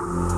you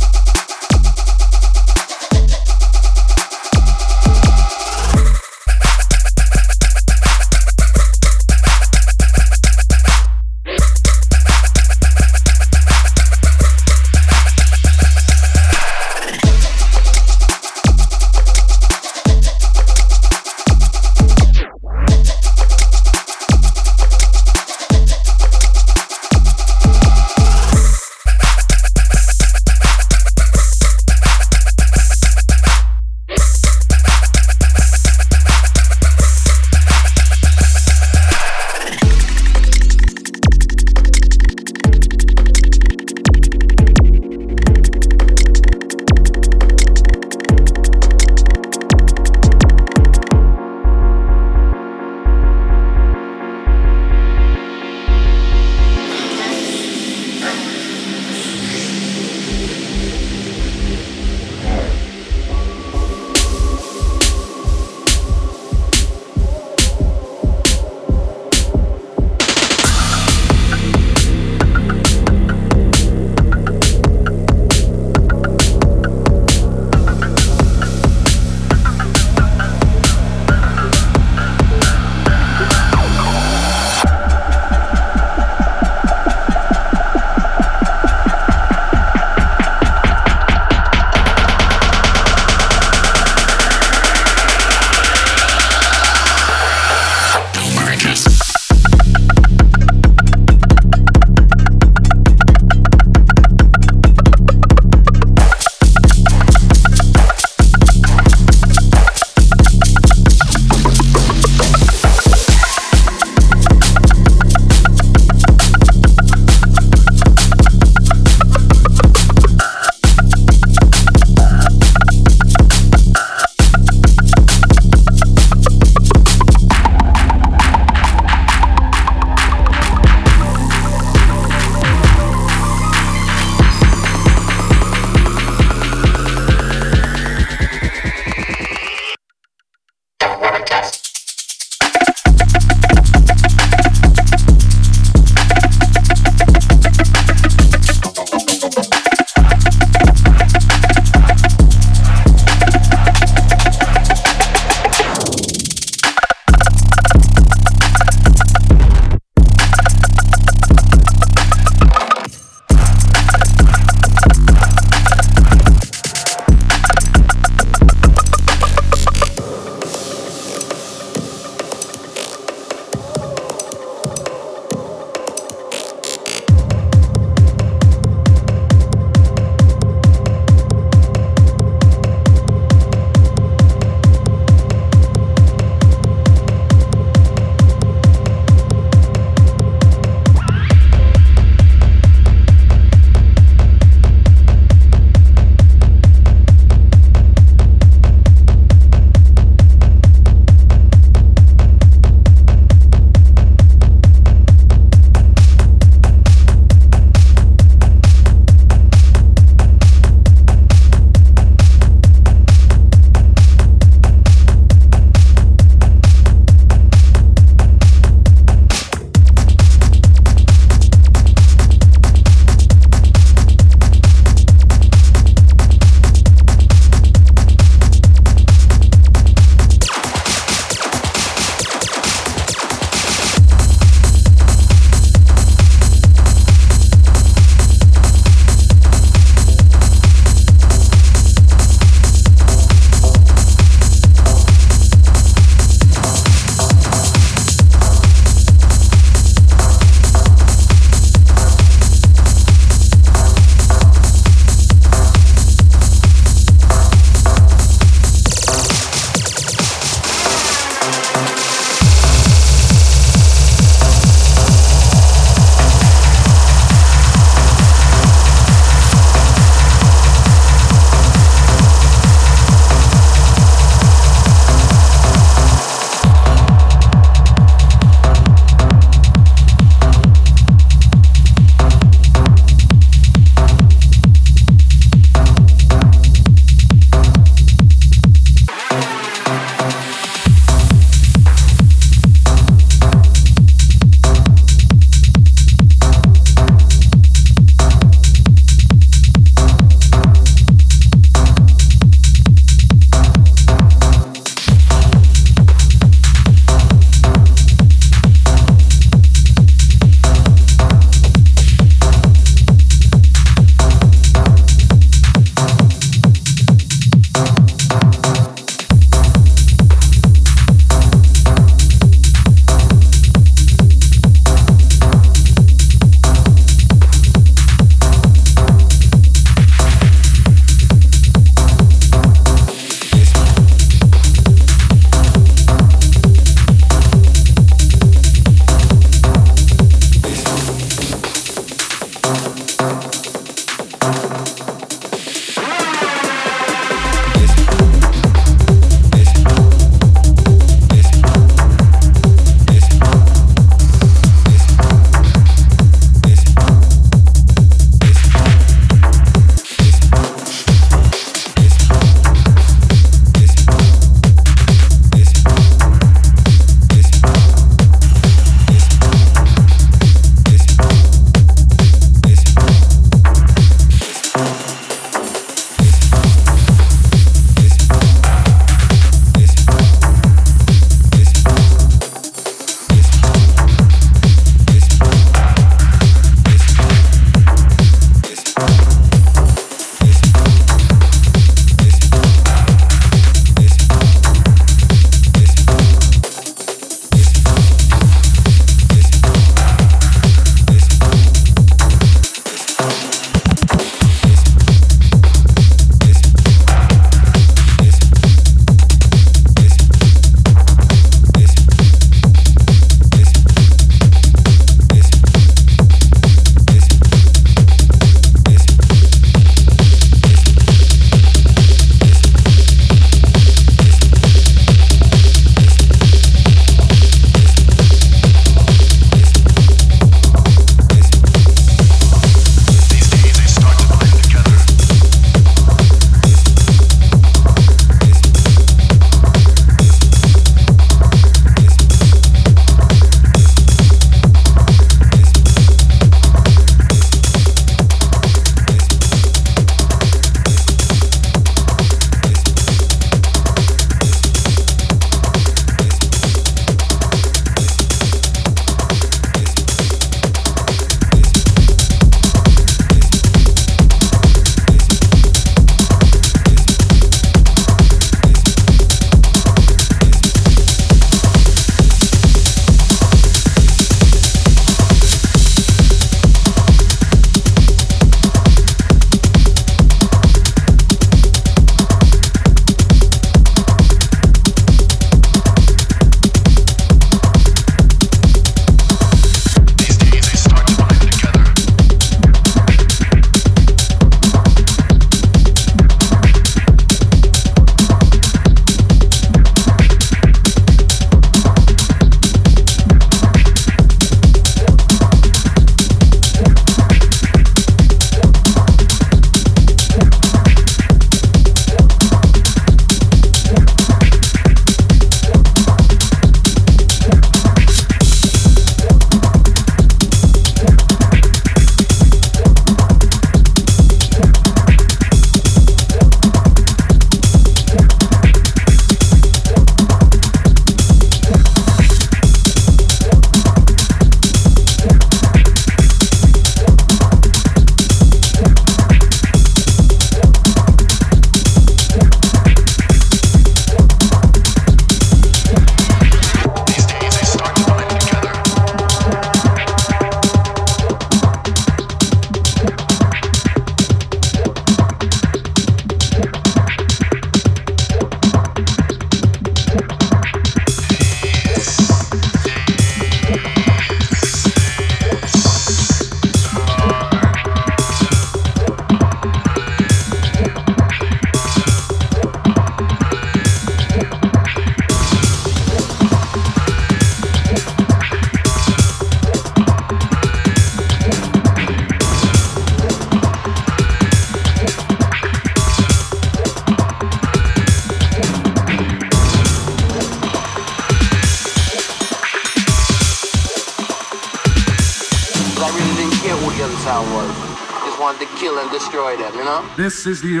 This is the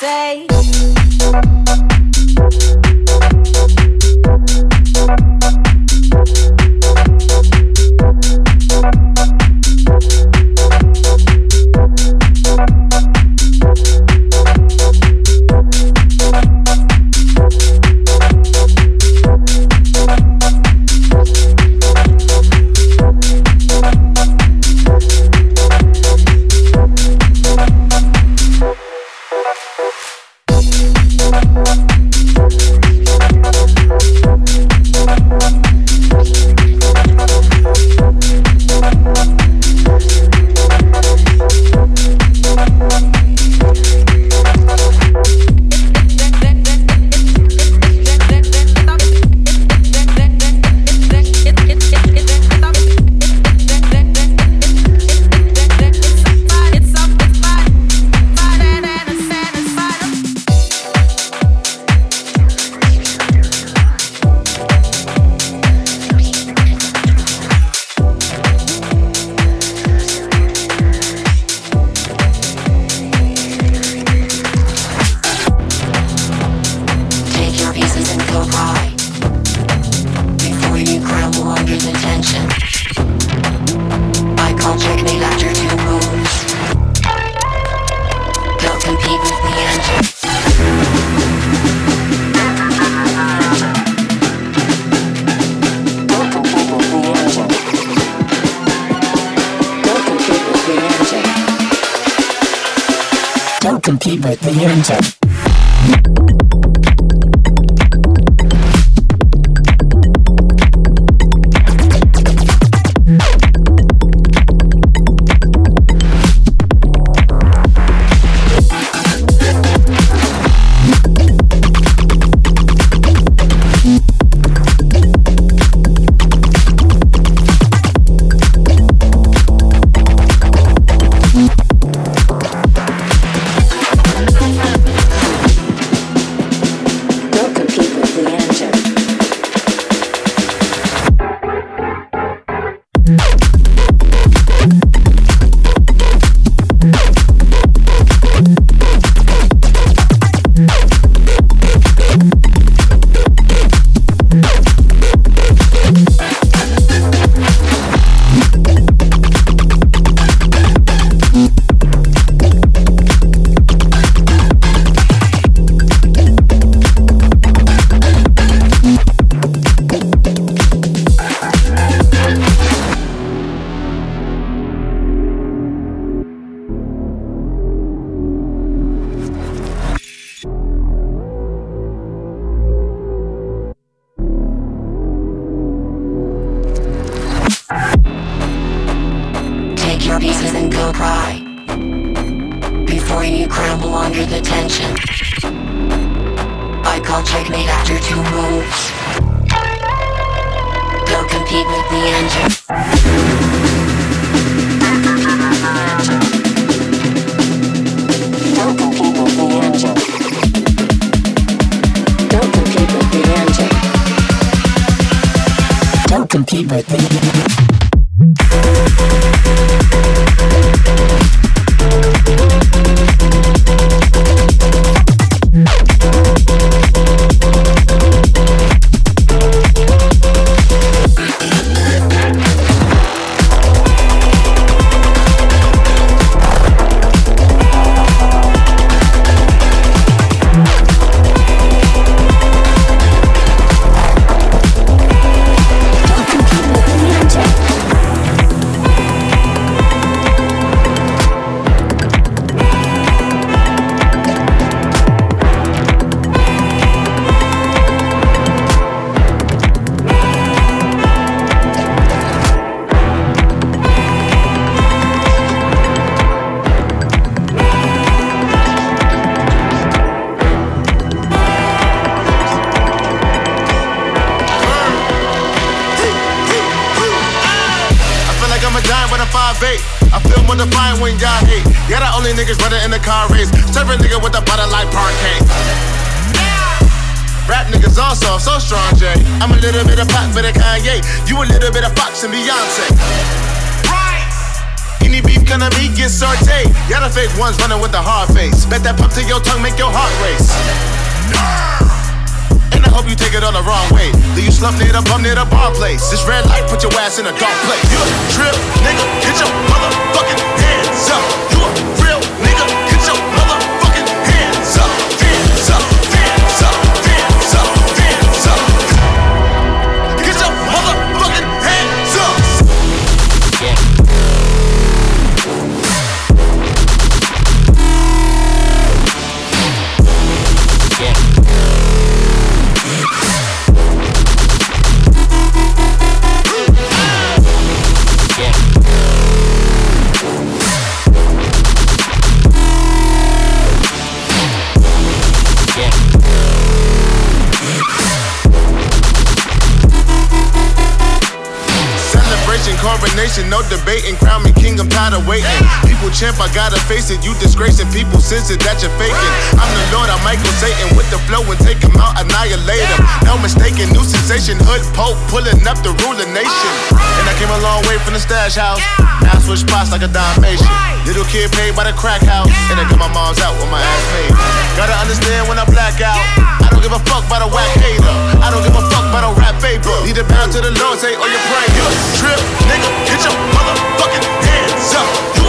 Don't compete ones running with the hard face. Bet that pump to your tongue make your heart race. And I hope you take it all the wrong way. Do you slump near the bum near the bar place? This red light put your ass in a dark place. You a trip, nigga, get your motherfucking coronation, no debating. Crown me king, I'm tired of waiting. People champ, I gotta face it. You disgracing people, sense it that you're faking. I'm the Lord, I'm Michael Satan with the flow and take him out, annihilate him. No mistaking, new sensation, hood pope, pulling up the ruler nation. And I came a long way from the stash house. Now I switch spots like a Dalmatian. Little kid paid by the crack house, and I got my mom's out with my ass made. Gotta understand when I black out. I don't give a fuck about a whack hater. I don't give a fuck about a rap vapor. Need a pound to the Lord, say, oh, you pray. You trip, nigga, Get your motherfucking hands up.